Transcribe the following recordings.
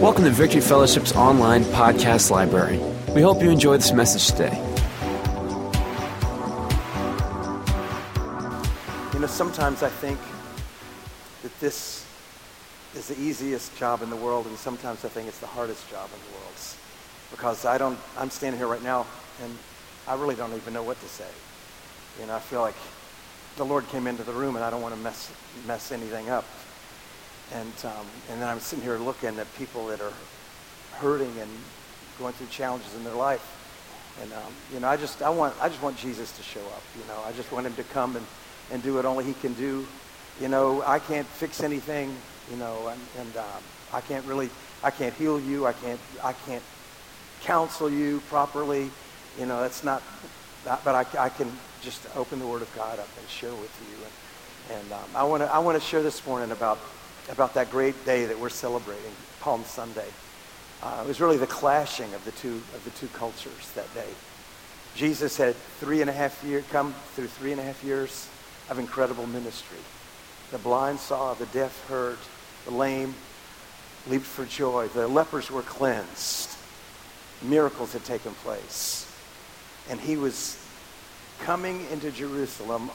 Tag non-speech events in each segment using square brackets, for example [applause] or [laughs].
Welcome to Victory Fellowship's online podcast library. We hope you enjoy this message today. You know, sometimes I think that this is the easiest job in the world, and sometimes I think it's the hardest job in the world. Because I don't, I'm standing here right now, and I really don't even know what to say. You know, I feel like the Lord came into the room, and I don't want to mess, mess anything up. And, um, and then I'm sitting here looking at people that are hurting and going through challenges in their life. And, um, you know, I just, I, want, I just want Jesus to show up. You know, I just want him to come and, and do what only he can do. You know, I can't fix anything, you know, and, and um, I can't really, I can't heal you. I can't, I can't counsel you properly. You know, that's not, but I, I can just open the Word of God up and share with you. And, and um, I want to I want to share this morning about about that great day that we're celebrating, Palm Sunday. Uh, it was really the clashing of the two of the two cultures that day. Jesus had three and a half years come through three and a half years of incredible ministry. The blind saw, the deaf heard, the lame leaped for joy, the lepers were cleansed, miracles had taken place, and he was coming into Jerusalem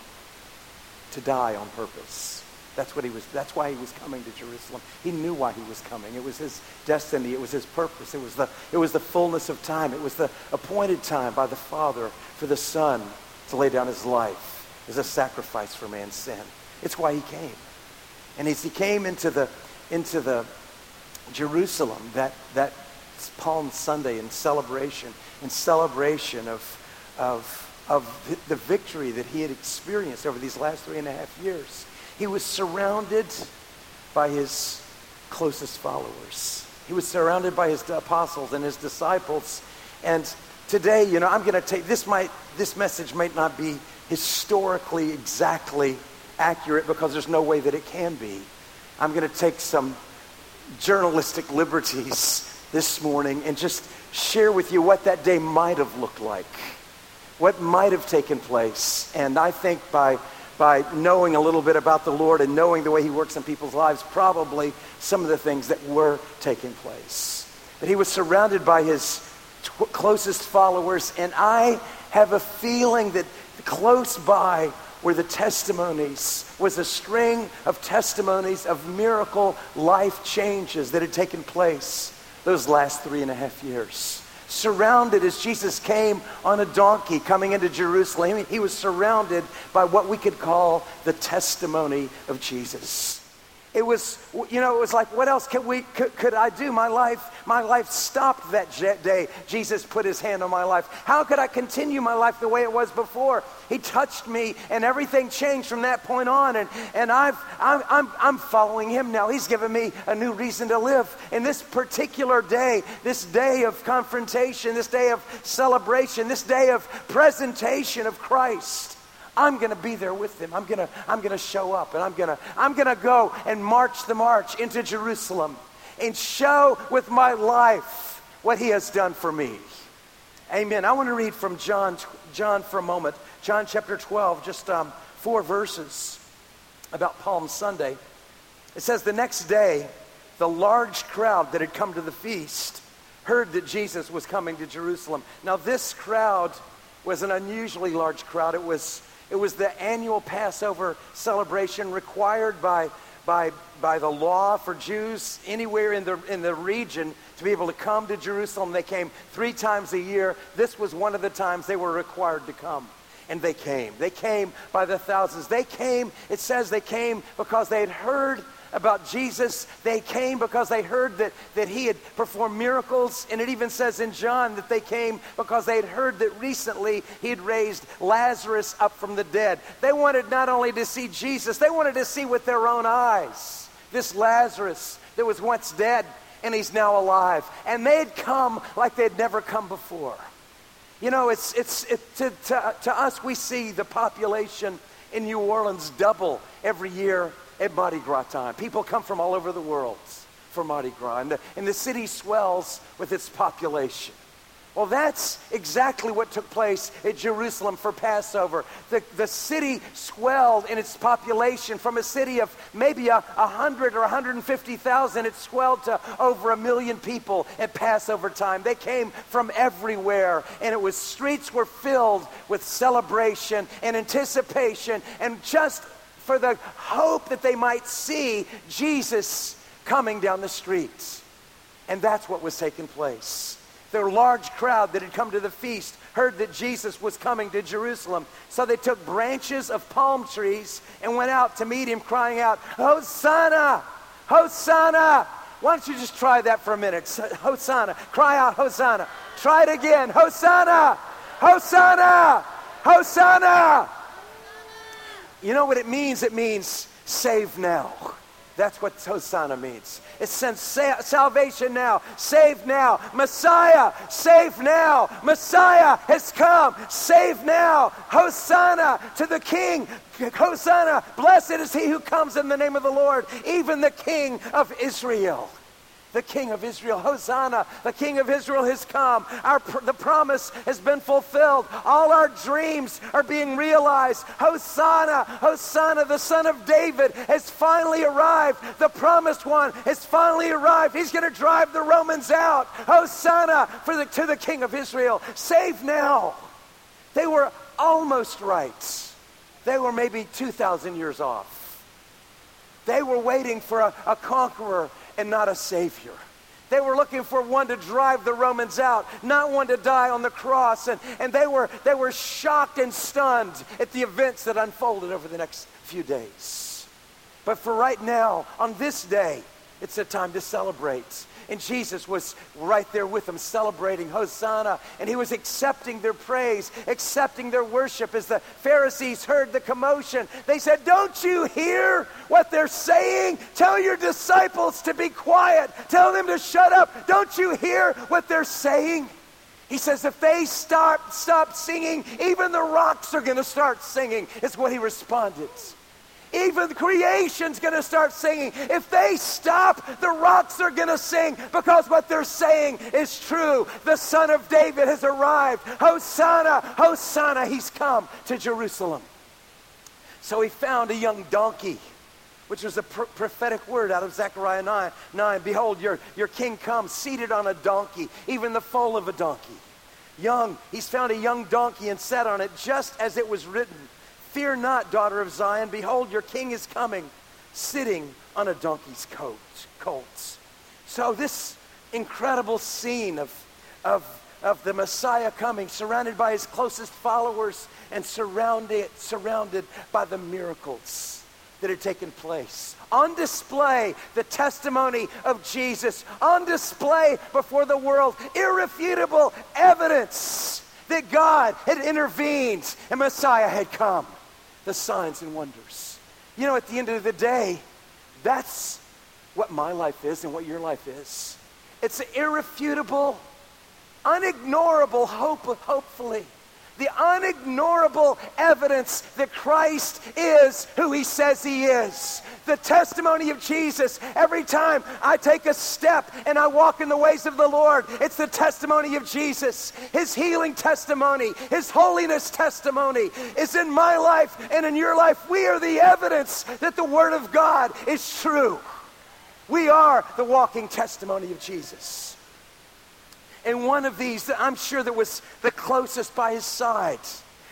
to die on purpose. That's what he was. That's why he was coming to Jerusalem. He knew why he was coming. It was his destiny. It was his purpose. It was the. It was the fullness of time. It was the appointed time by the Father for the Son to lay down his life as a sacrifice for man's sin. It's why he came. And as he came into the into the Jerusalem that that Palm Sunday in celebration in celebration of of of the victory that he had experienced over these last three and a half years he was surrounded by his closest followers. He was surrounded by his apostles and his disciples. And today, you know, I'm going to take this might this message might not be historically exactly accurate because there's no way that it can be. I'm going to take some journalistic liberties this morning and just share with you what that day might have looked like. What might have taken place. And I think by by knowing a little bit about the Lord and knowing the way He works in people's lives, probably some of the things that were taking place. But he was surrounded by his tw- closest followers, and I have a feeling that close by were the testimonies, was a string of testimonies of miracle life changes that had taken place those last three and a half years surrounded as Jesus came on a donkey coming into Jerusalem. He was surrounded by what we could call the testimony of Jesus. It was, you know, it was like, what else could we could, could, I do? My life, my life stopped that day. Jesus put his hand on my life. How could I continue my life the way it was before? He touched me, and everything changed from that point on. And and I've I'm I'm, I'm following him now. He's given me a new reason to live. In this particular day, this day of confrontation, this day of celebration, this day of presentation of Christ. I'm going to be there with them. I'm going to I'm going to show up and I'm going to I'm going to go and march the march into Jerusalem and show with my life what he has done for me. Amen. I want to read from John John for a moment. John chapter 12, just um, four verses about Palm Sunday. It says the next day, the large crowd that had come to the feast heard that Jesus was coming to Jerusalem. Now this crowd was an unusually large crowd. It was it was the annual Passover celebration required by, by, by the law for Jews anywhere in the, in the region to be able to come to Jerusalem. They came three times a year. This was one of the times they were required to come. And they came. They came by the thousands. They came, it says they came because they had heard about Jesus. They came because they heard that, that he had performed miracles. And it even says in John that they came because they had heard that recently he had raised Lazarus up from the dead. They wanted not only to see Jesus, they wanted to see with their own eyes this Lazarus that was once dead and he's now alive. And they had come like they'd never come before. You know, it's, it's, it, to, to, to us, we see the population in New Orleans double every year at Mardi Gras time. People come from all over the world for Mardi Gras, and the, and the city swells with its population. Well, that's exactly what took place at Jerusalem for Passover. The, the city swelled in its population from a city of maybe a, 100 or 150,000. It swelled to over a million people at Passover time. They came from everywhere, and it was streets were filled with celebration and anticipation and just for the hope that they might see Jesus coming down the streets. And that's what was taking place. Their large crowd that had come to the feast heard that Jesus was coming to Jerusalem. So they took branches of palm trees and went out to meet him, crying out, Hosanna! Hosanna! Why don't you just try that for a minute? Hosanna. Cry out, Hosanna. Try it again. Hosanna! Hosanna! Hosanna! You know what it means? It means save now. That's what Hosanna means. It sends sa- salvation now, save now. Messiah, save now. Messiah has come, save now. Hosanna to the King. Hosanna, blessed is he who comes in the name of the Lord, even the King of Israel the King of Israel. Hosanna, the King of Israel has come. Our, the promise has been fulfilled. All our dreams are being realized. Hosanna, Hosanna, the Son of David has finally arrived. The promised one has finally arrived. He's going to drive the Romans out. Hosanna for the, to the King of Israel. Save now. They were almost right. They were maybe 2,000 years off. They were waiting for a, a conqueror and not a Savior. They were looking for one to drive the Romans out, not one to die on the cross. And, and they, were, they were shocked and stunned at the events that unfolded over the next few days. But for right now, on this day, it's a time to celebrate. And Jesus was right there with them, celebrating Hosanna. And he was accepting their praise, accepting their worship. As the Pharisees heard the commotion, they said, Don't you hear what they're saying? Tell your disciples to be quiet. Tell them to shut up. Don't you hear what they're saying? He says, if they stop, stop singing, even the rocks are going to start singing, is what he responded. Even creation's going to start singing. If they stop, the rocks are going to sing because what they're saying is true. The Son of David has arrived. Hosanna, Hosanna, he's come to Jerusalem. So he found a young donkey, which was a pr- prophetic word out of Zechariah 9, 9. Behold, your, your king comes seated on a donkey, even the foal of a donkey. Young, he's found a young donkey and sat on it just as it was written. Fear not, daughter of Zion. Behold, your king is coming, sitting on a donkey's coat, colt. So, this incredible scene of, of, of the Messiah coming, surrounded by his closest followers and surrounded, surrounded by the miracles that had taken place. On display, the testimony of Jesus. On display before the world, irrefutable evidence that God had intervened and Messiah had come the signs and wonders. You know, at the end of the day, that's what my life is and what your life is. It's an irrefutable, unignorable hope, hopefully the unignorable evidence that Christ is who he says he is. The testimony of Jesus. Every time I take a step and I walk in the ways of the Lord, it's the testimony of Jesus. His healing testimony, his holiness testimony is in my life and in your life. We are the evidence that the Word of God is true. We are the walking testimony of Jesus. And one of these, I'm sure that was the closest by his side,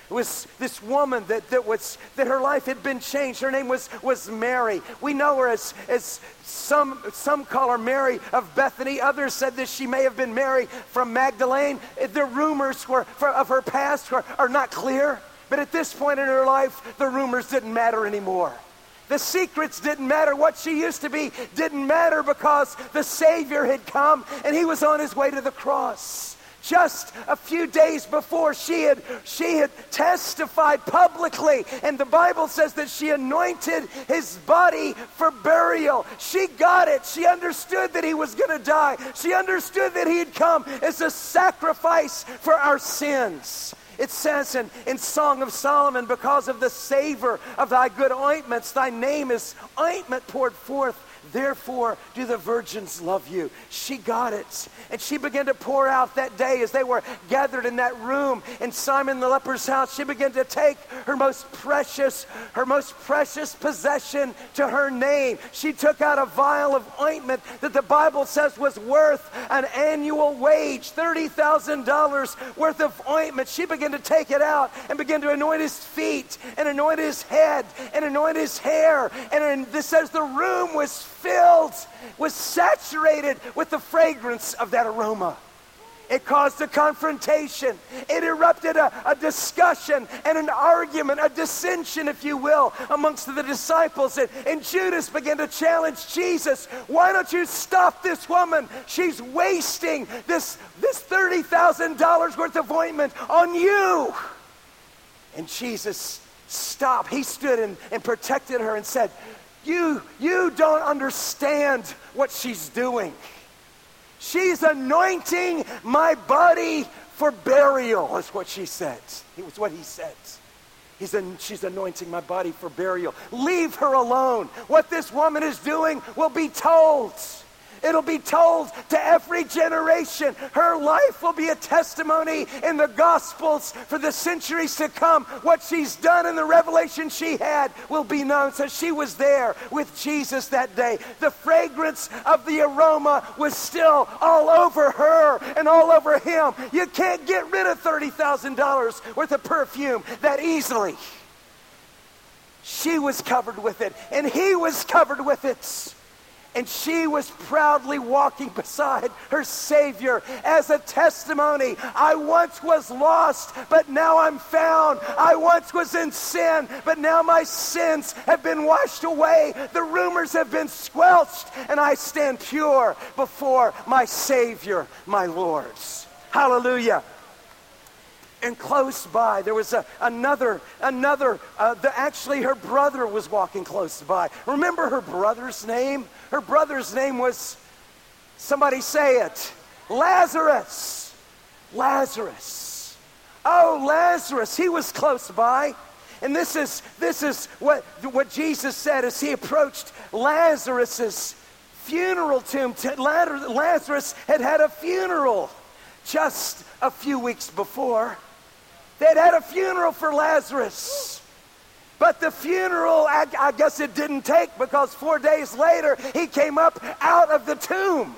was this woman that, that, was, that her life had been changed. Her name was, was Mary. We know her as, as some, some call her Mary of Bethany. Others said that she may have been Mary from Magdalene. The rumors were, for, of her past were, are not clear. But at this point in her life, the rumors didn't matter anymore. The secrets didn't matter. What she used to be didn't matter because the Savior had come and he was on his way to the cross. Just a few days before, she had, she had testified publicly, and the Bible says that she anointed his body for burial. She got it. She understood that he was going to die. She understood that he had come as a sacrifice for our sins. It says in, in Song of Solomon, because of the savor of thy good ointments, thy name is ointment poured forth Therefore, do the virgins love you? She got it. And she began to pour out that day as they were gathered in that room in Simon the leper's house. She began to take her most precious, her most precious possession to her name. She took out a vial of ointment that the Bible says was worth an annual wage, $30,000 worth of ointment. She began to take it out and began to anoint his feet and anoint his head and anoint his hair. And this says the room was filled, was saturated with the fragrance of that aroma. It caused a confrontation. It erupted a, a, discussion and an argument, a dissension, if you will, amongst the disciples. And, and Judas began to challenge Jesus. Why don't you stop this woman? She's wasting this, this $30,000 worth of ointment on you. And Jesus stopped. He stood and, and protected her and said, you, you don't understand what she's doing. She's anointing my body for burial, is what she said. It was what he said. He's an, she's anointing my body for burial. Leave her alone. What this woman is doing will be told. It'll be told to every generation. Her life will be a testimony in the Gospels for the centuries to come. What she's done and the revelation she had will be known. So she was there with Jesus that day. The fragrance of the aroma was still all over her and all over him. You can't get rid of $30,000 worth of perfume that easily. She was covered with it, and he was covered with it. And she was proudly walking beside her Savior as a testimony. I once was lost, but now I'm found. I once was in sin, but now my sins have been washed away. The rumors have been squelched, and I stand pure before my Savior, my Lord. Hallelujah and close by there was a, another another uh, the, actually her brother was walking close by. Remember her brother's name? Her brother's name was somebody say it lazarus. Lazarus. Oh lazarus he was close by. And this is this is what what jesus said as he approached lazarus's funeral tomb. Lazarus had had a funeral just a few weeks before They'd had a funeral for Lazarus. But the funeral, I, I, guess it didn't take because four days later he came up out of the tomb.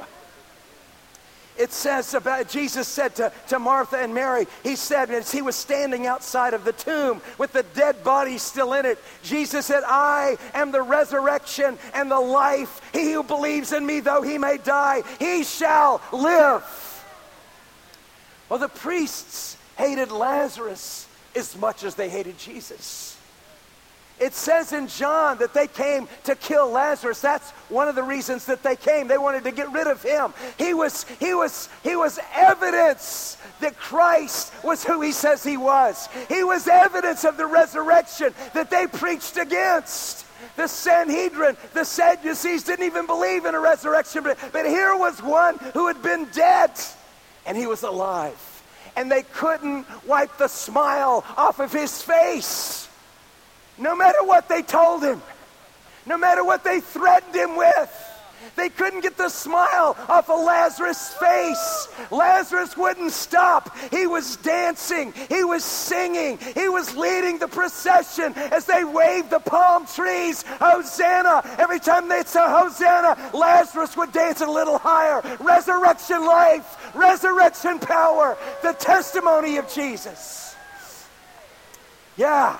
It says about Jesus said to, to Martha and Mary, he said, as he was standing outside of the tomb with the dead body still in it, Jesus said, I am the resurrection and the life. He who believes in me, though he may die, he shall live. Well, the priests hated Lazarus as much as they hated Jesus. It says in John that they came to kill Lazarus. That's one of the reasons that they came. They wanted to get rid of him. He was, he was, he was evidence that Christ was who he says he was. He was evidence of the resurrection that they preached against. The Sanhedrin, the Sadducees didn't even believe in a resurrection, but, but here was one who had been dead and he was alive and they couldn't wipe the smile off of his face. No matter what they told him, no matter what they threatened him with. They couldn't get the smile off of Lazarus' face. Lazarus wouldn't stop. He was dancing. He was singing. He was leading the procession as they waved the palm trees. Hosanna. Every time they said Hosanna, Lazarus would dance a little higher. Resurrection life, resurrection power, the testimony of Jesus. Yeah.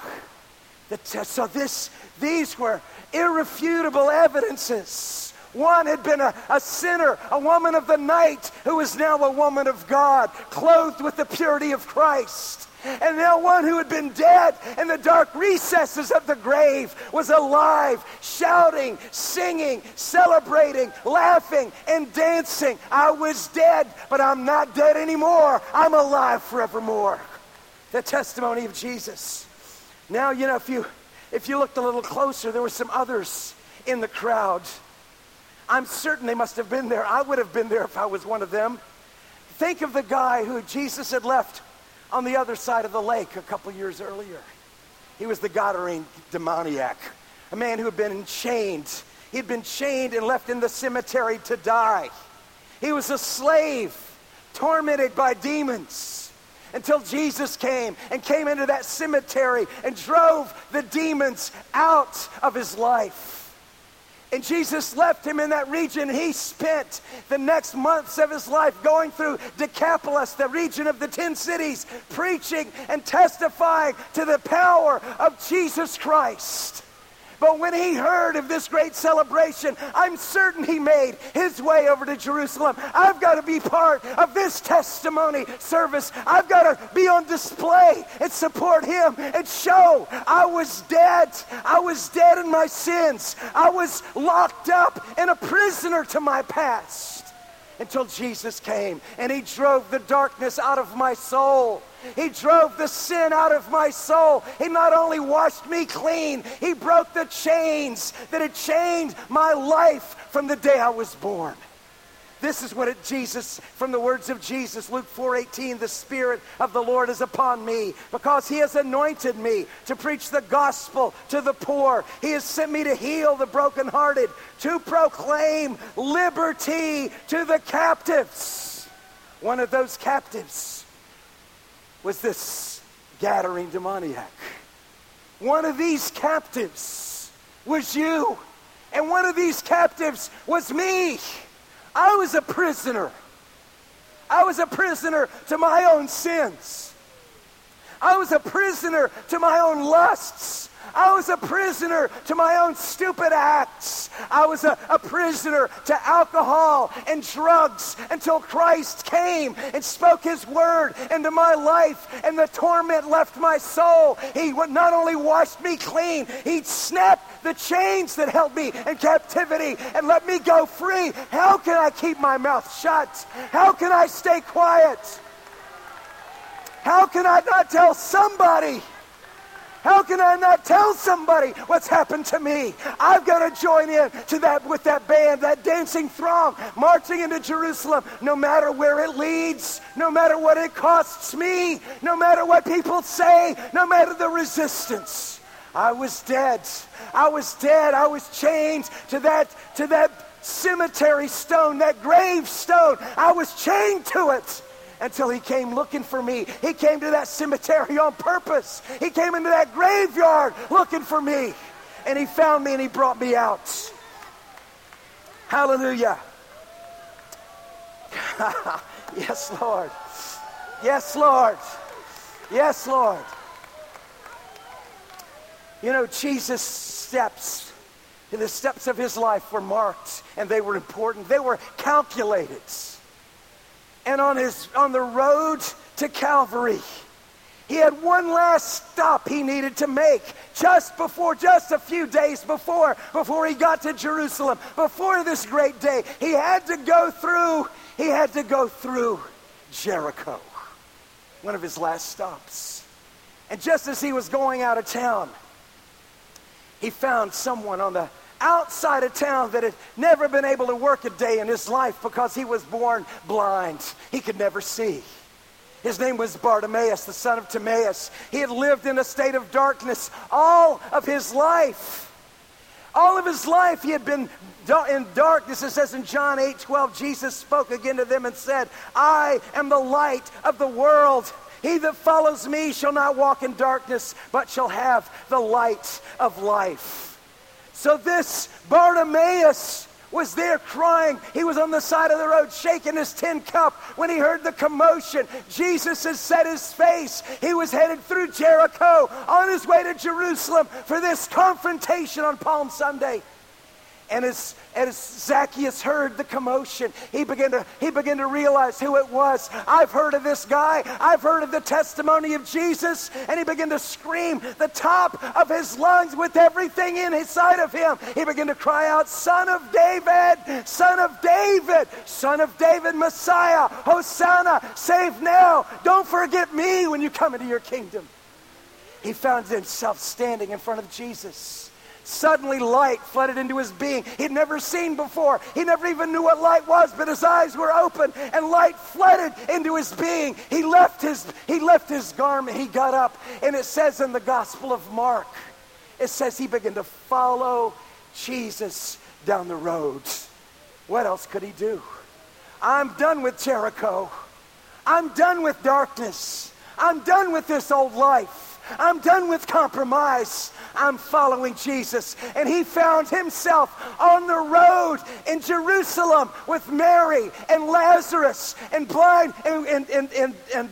The te- so this, these were irrefutable evidences one had been a, a sinner, a woman of the night, who is now a woman of God, clothed with the purity of Christ. And now one who had been dead in the dark recesses of the grave was alive, shouting, singing, celebrating, laughing, and dancing. I was dead, but I'm not dead anymore. I'm alive forevermore. The testimony of Jesus. Now, you know, if you if you looked a little closer, there were some others in the crowd. I'm certain they must have been there. I would have been there if I was one of them. Think of the guy who Jesus had left on the other side of the lake a couple years earlier. He was the Gadarene demoniac, a man who had been chained. He'd been chained and left in the cemetery to die. He was a slave, tormented by demons until Jesus came and came into that cemetery and drove the demons out of his life. And Jesus left him in that region. He spent the next months of his life going through Decapolis, the region of the ten cities, preaching and testifying to the power of Jesus Christ. But when he heard of this great celebration, I'm certain he made his way over to Jerusalem. I've got to be part of this testimony service. I've got to be on display and support him and show I was dead. I was dead in my sins. I was locked up and a prisoner to my past until Jesus came and He drove the darkness out of my soul. He drove the sin out of my soul. He not only washed me clean, He broke the chains that had chained my life from the day I was born. This is what it, Jesus, from the words of Jesus, Luke 4:18, the Spirit of the Lord is upon me, because He has anointed me to preach the gospel to the poor. He has sent me to heal the brokenhearted, to proclaim liberty to the captives. One of those captives was this Gadarene demoniac. One of these captives was you, and one of these captives was me. I was a prisoner. I was a prisoner to my own sins. I was a prisoner to my own lusts. I was a prisoner to my own stupid acts. I was a, a, prisoner to alcohol and drugs until Christ came and spoke his word into my life and the torment left my soul. He not only washed me clean, he snapped the chains that held me in captivity and let me go free. How can I keep my mouth shut? How can I stay quiet? How can I not tell somebody? How can I not tell somebody what's happened to me? I've got to join in to that with that band, that dancing throng, marching into Jerusalem, no matter where it leads, no matter what it costs me, no matter what people say, no matter the resistance. I was dead. I was dead. I was chained to that to that cemetery stone, that gravestone. I was chained to it until he came looking for me. He came to that cemetery on purpose. He came into that graveyard looking for me. And he found me and he brought me out. Hallelujah. [laughs] yes, Lord. Yes, Lord. Yes, Lord. You know, Jesus' steps, the steps of his life were marked and they were important. They were calculated and on, his, on the road to Calvary, he had one last stop he needed to make just before, just a few days before, before he got to Jerusalem, before this great day. He had to go through, he had to go through Jericho, one of his last stops. And just as he was going out of town, he found someone on the outside of town that had never been able to work a day in his life because he was born blind. He could never see. His name was Bartimaeus, the son of Timaeus. He had lived in a state of darkness all of his life. All of his life, he had been in darkness. It says in John 8 12, Jesus spoke again to them and said, I am the light of the world. He that follows me shall not walk in darkness, but shall have the light of life. So this Bartimaeus was there crying. He was on the side of the road shaking his tin cup when he heard the commotion. Jesus had set his face. He was headed through Jericho on his way to Jerusalem for this confrontation on Palm Sunday. And as, as Zacchaeus heard the commotion, he began, to, he began to realize who it was. I've heard of this guy. I've heard of the testimony of Jesus. And he began to scream the top of his lungs with everything in his side of him. He began to cry out, Son of David, Son of David, Son of David, Messiah, Hosanna, save now. Don't forget me when you come into your kingdom. He found himself standing in front of Jesus Suddenly, light flooded into his being. He'd never seen before. He never even knew what light was, but his eyes were open and light flooded into his being. He left his, he left his garment. He got up. And it says in the Gospel of Mark, it says he began to follow Jesus down the road. What else could he do? I'm done with Jericho. I'm done with darkness. I'm done with this old life. I'm done with compromise. I'm following Jesus. And he found himself on the road in Jerusalem with Mary and Lazarus and blind and, and, and, and, and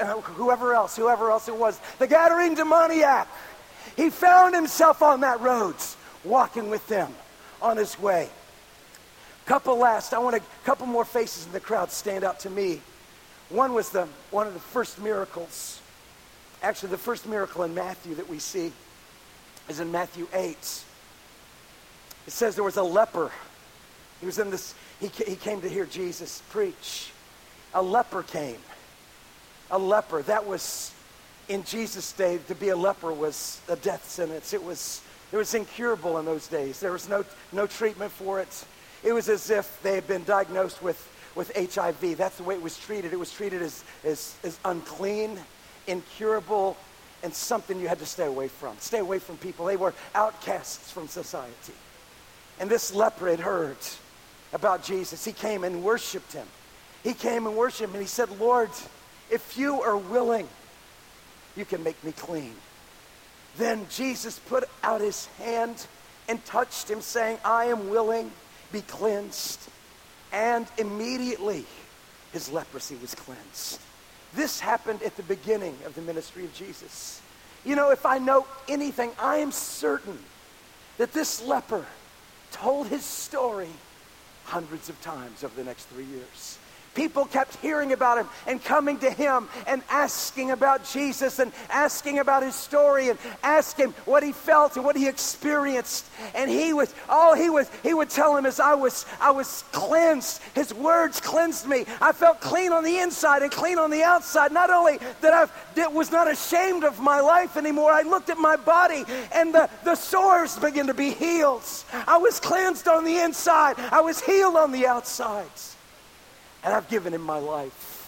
uh, whoever else, whoever else it was, the Gadarene demoniac. He found himself on that road, walking with them on his way. Couple last, I want a couple more faces in the crowd stand out to me. One was the one of the first miracles Actually, the first miracle in Matthew that we see is in Matthew 8. It says there was a leper. He was in this, he, he came to hear Jesus preach. A leper came. A leper. That was, in Jesus' day, to be a leper was a death sentence. It was, it was incurable in those days. There was no, no treatment for it. It was as if they had been diagnosed with, with HIV. That's the way it was treated. It was treated as, as, as unclean incurable, and something you had to stay away from. Stay away from people. They were outcasts from society. And this leper had heard about Jesus. He came and worshiped him. He came and worshiped him, and he said, Lord, if you are willing, you can make me clean. Then Jesus put out his hand and touched him, saying, I am willing, be cleansed. And immediately his leprosy was cleansed. This happened at the beginning of the ministry of Jesus. You know, if I know anything, I am certain that this leper told his story hundreds of times over the next three years. People kept hearing about him and coming to him and asking about Jesus and asking about his story and asking what he felt and what he experienced. And he was, all he was, he would tell him is I was, I was cleansed. His words cleansed me. I felt clean on the inside and clean on the outside. Not only that I that was not ashamed of my life anymore, I looked at my body and the, the sores began to be healed. I was cleansed on the inside. I was healed on the outside. And I've given him my life.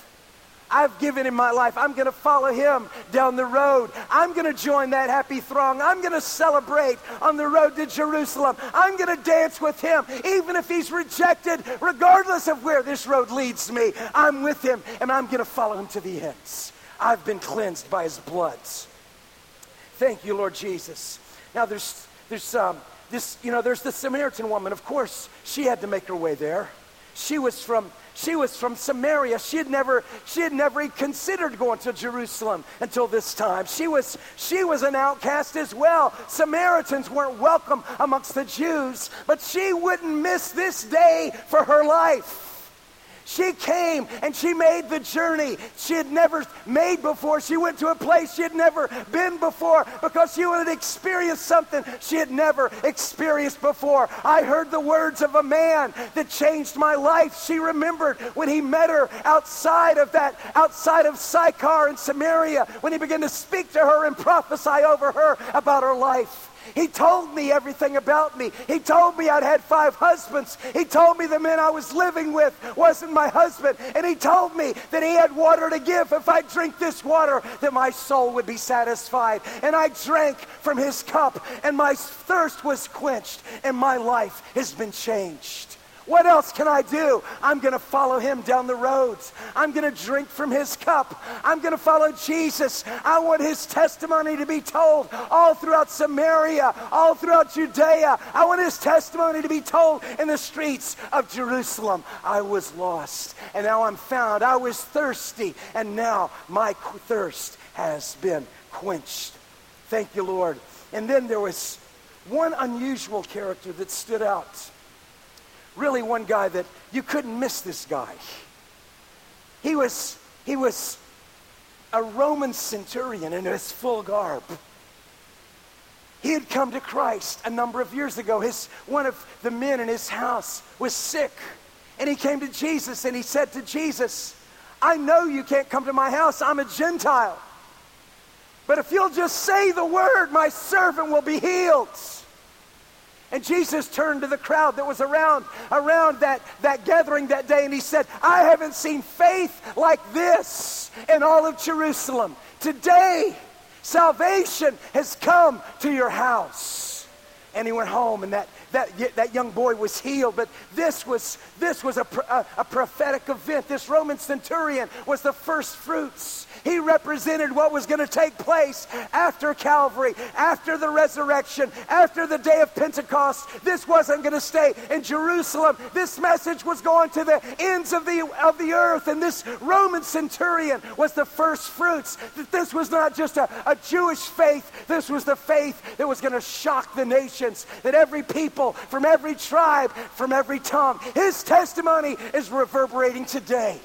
I've given him my life. I'm going to follow him down the road. I'm going to join that happy throng. I'm going to celebrate on the road to Jerusalem. I'm going to dance with him, even if he's rejected, regardless of where this road leads me. I'm with him, and I'm going to follow him to the ends. I've been cleansed by his blood. Thank you, Lord Jesus. Now, there's, there's, um, this, you know, there's the Samaritan woman. Of course, she had to make her way there. She was from she was from Samaria. She had never, she had never considered going to Jerusalem until this time. She was, she was an outcast as well. Samaritans weren't welcome amongst the Jews, but she wouldn't miss this day for her life. She came and she made the journey she had never made before. She went to a place she had never been before because she wanted to experience something she had never experienced before. I heard the words of a man that changed my life. She remembered when he met her outside of that, outside of Sychar in Samaria, when he began to speak to her and prophesy over her about her life. He told me everything about me. He told me I'd had five husbands. He told me the man I was living with wasn't my husband. And he told me that he had water to give. If I drink this water, that my soul would be satisfied. And I drank from his cup, and my thirst was quenched, and my life has been changed. What else can I do? I'm going to follow him down the roads. I'm going to drink from his cup. I'm going to follow Jesus. I want his testimony to be told all throughout Samaria, all throughout Judea. I want his testimony to be told in the streets of Jerusalem. I was lost, and now I'm found. I was thirsty, and now my thirst has been quenched. Thank you, Lord. And then there was one unusual character that stood out really one guy that you couldn't miss this guy. He was, he was a Roman centurion in his full garb. He had come to Christ a number of years ago. His, one of the men in his house was sick. And he came to Jesus and he said to Jesus, I know you can't come to my house. I'm a Gentile. But if you'll just say the word, my servant will be healed. And Jesus turned to the crowd that was around, around that, that gathering that day and he said, I haven't seen faith like this in all of Jerusalem. Today, salvation has come to your house. And he went home and that, that, that young boy was healed. But this was, this was a, a, a prophetic event. This Roman centurion was the first fruits he represented what was going to take place after Calvary, after the resurrection, after the day of Pentecost. This wasn't going to stay in Jerusalem. This message was going to the ends of the, of the earth. And this Roman centurion was the first fruits. That this was not just a, a Jewish faith, this was the faith that was going to shock the nations. That every people from every tribe, from every tongue, his testimony is reverberating today.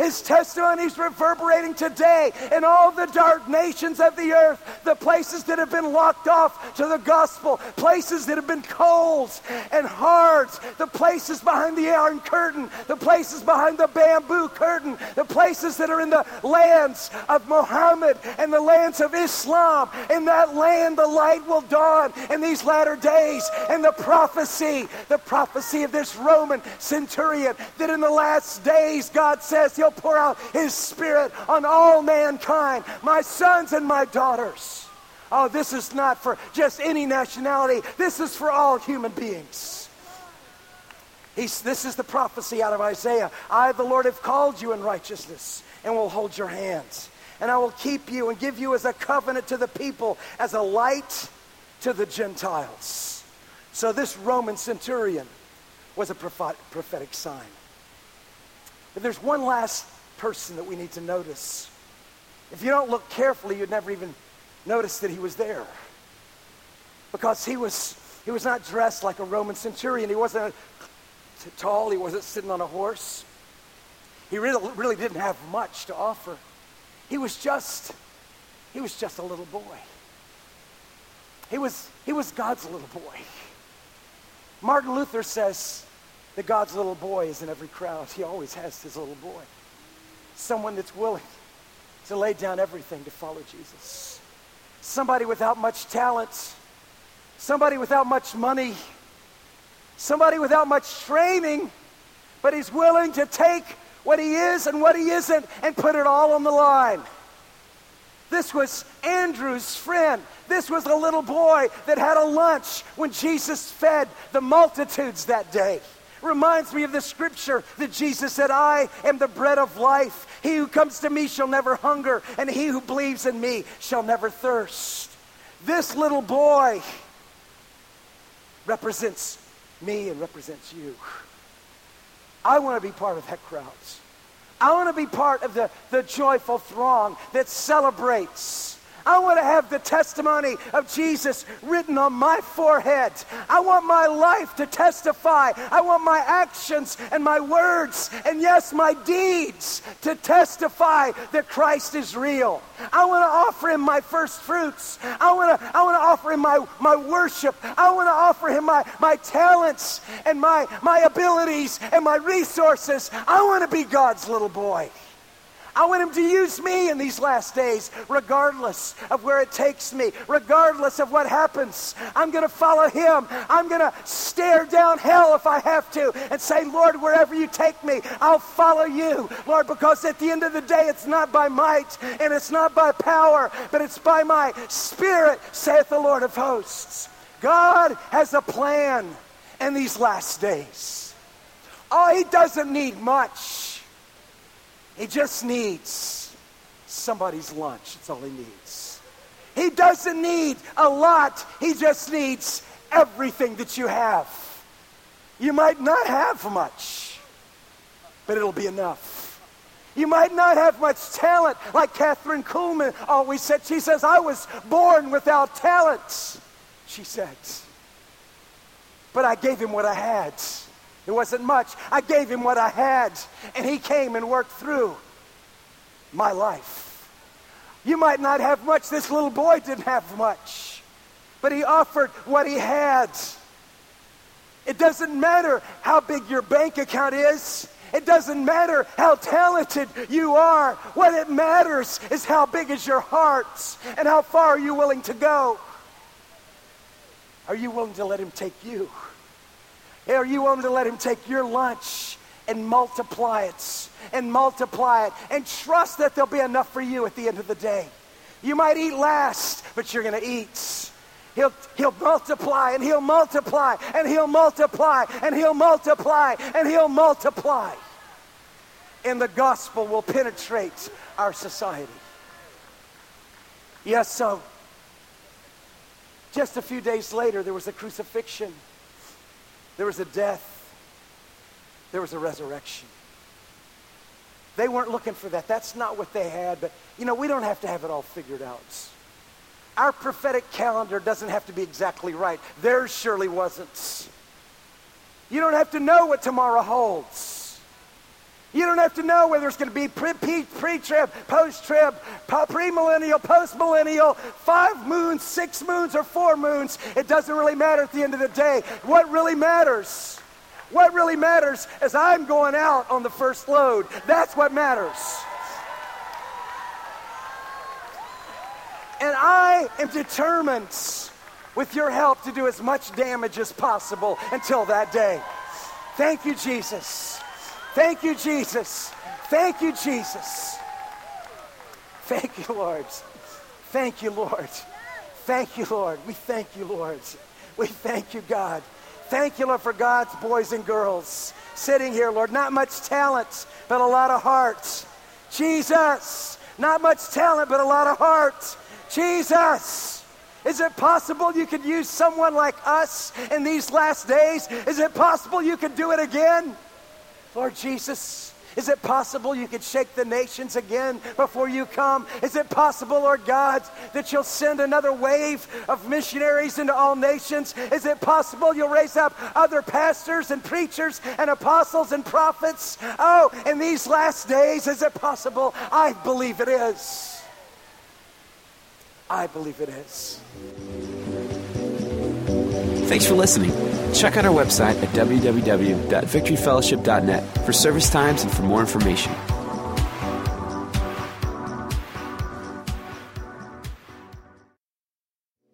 His testimony is reverberating today in all the dark nations of the earth, the places that have been locked off to the gospel, places that have been cold and hard, the places behind the iron curtain, the places behind the bamboo curtain, the places that are in the lands of Muhammad and the lands of Islam. In that land, the light will dawn in these latter days. And the prophecy, the prophecy of this Roman centurion, that in the last days, God says He'll pour out His Spirit on all mankind, my sons and my daughters. Oh, this is not for just any nationality, this is for all human beings. He's, this is the prophecy out of Isaiah. I, the Lord, have called you in righteousness and will hold your hands. And I will keep you and give you as a covenant to the people, as a light to the Gentiles. So this Roman centurion was a prophetic sign. But there's one last person that we need to notice. If you don't look carefully, you'd never even notice that he was there. Because he was, he was not dressed like a Roman centurion. He wasn't tall. He wasn't sitting on a horse. He really, really didn't have much to offer. He was just, he was just a little boy. He was, he was God's little boy. Martin Luther says, that God's little boy is in every crowd. He always has his little boy. Someone that's willing to lay down everything to follow Jesus. Somebody without much talent. Somebody without much money. Somebody without much training. But he's willing to take what he is and what he isn't and put it all on the line. This was Andrew's friend. This was a little boy that had a lunch when Jesus fed the multitudes that day. Reminds me of the scripture that Jesus said, I am the bread of life. He who comes to me shall never hunger, and he who believes in me shall never thirst. This little boy represents me and represents you. I want to be part of that crowd. I want to be part of the, the joyful throng that celebrates I want to have the testimony of Jesus written on my forehead. I want my life to testify. I want my actions and my words and, yes, my deeds to testify that Christ is real. I want to offer him my first fruits. I want to, I want to offer him my, my worship. I want to offer him my, my talents and my, my abilities and my resources. I want to be God's little boy. I want him to use me in these last days, regardless of where it takes me, regardless of what happens. I'm going to follow him. I'm going to stare down hell if I have to and say, Lord, wherever you take me, I'll follow you. Lord, because at the end of the day, it's not by might and it's not by power, but it's by my spirit, saith the Lord of hosts. God has a plan in these last days. Oh, he doesn't need much. He just needs somebody's lunch. That's all he needs. He doesn't need a lot, he just needs everything that you have. You might not have much, but it'll be enough. You might not have much talent, like Kathryn Kuhlman always said. She says, I was born without talent, she said. But I gave him what I had. It wasn't much. I gave him what I had, and he came and worked through my life. You might not have much. This little boy didn't have much, but he offered what he had. It doesn't matter how big your bank account is. It doesn't matter how talented you are. What it matters is how big is your heart and how far are you willing to go. Are you willing to let him take you? Are you willing to let him take your lunch and multiply it and multiply it and trust that there'll be enough for you at the end of the day? You might eat last, but you're going to eat. He'll, he'll multiply and he'll multiply and he'll multiply and he'll multiply and he'll multiply. And the gospel will penetrate our society. Yes, so just a few days later, there was a crucifixion, there was a death, there was a resurrection. They weren't looking for that. That's not what they had. But, you know, we don't have to have it all figured out. Our prophetic calendar doesn't have to be exactly right. Theirs surely wasn't. You don't have to know what tomorrow holds. You don't have to know whether it's going to be pre-trib, post-trib, pre-millennial, post-millennial, five moons, six moons, or four moons. It doesn't really matter at the end of the day. What really matters, what really matters is I'm going out on the first load. That's what matters. And I am determined with your help to do as much damage as possible until that day. Thank you, Jesus. Thank you, Jesus. Thank you, Jesus. Thank you, Lord. Thank you, Lord. Thank you, Lord. We thank you, Lord. We thank you, God. Thank you, Lord, for God's boys and girls sitting here, Lord. Not much talent, but a lot of heart. Jesus. Not much talent, but a lot of heart. Jesus. Is it possible you could use someone like us in these last days? Is it possible you could do it again? Lord Jesus, is it possible you could shake the nations again before you come? Is it possible, Lord God, that you'll send another wave of missionaries into all nations? Is it possible you'll raise up other pastors and preachers and apostles and prophets? Oh, in these last days, is it possible? I believe it is. I believe it is. Thanks for listening. Check out our website at www.victoryfellowship.net for service times and for more information.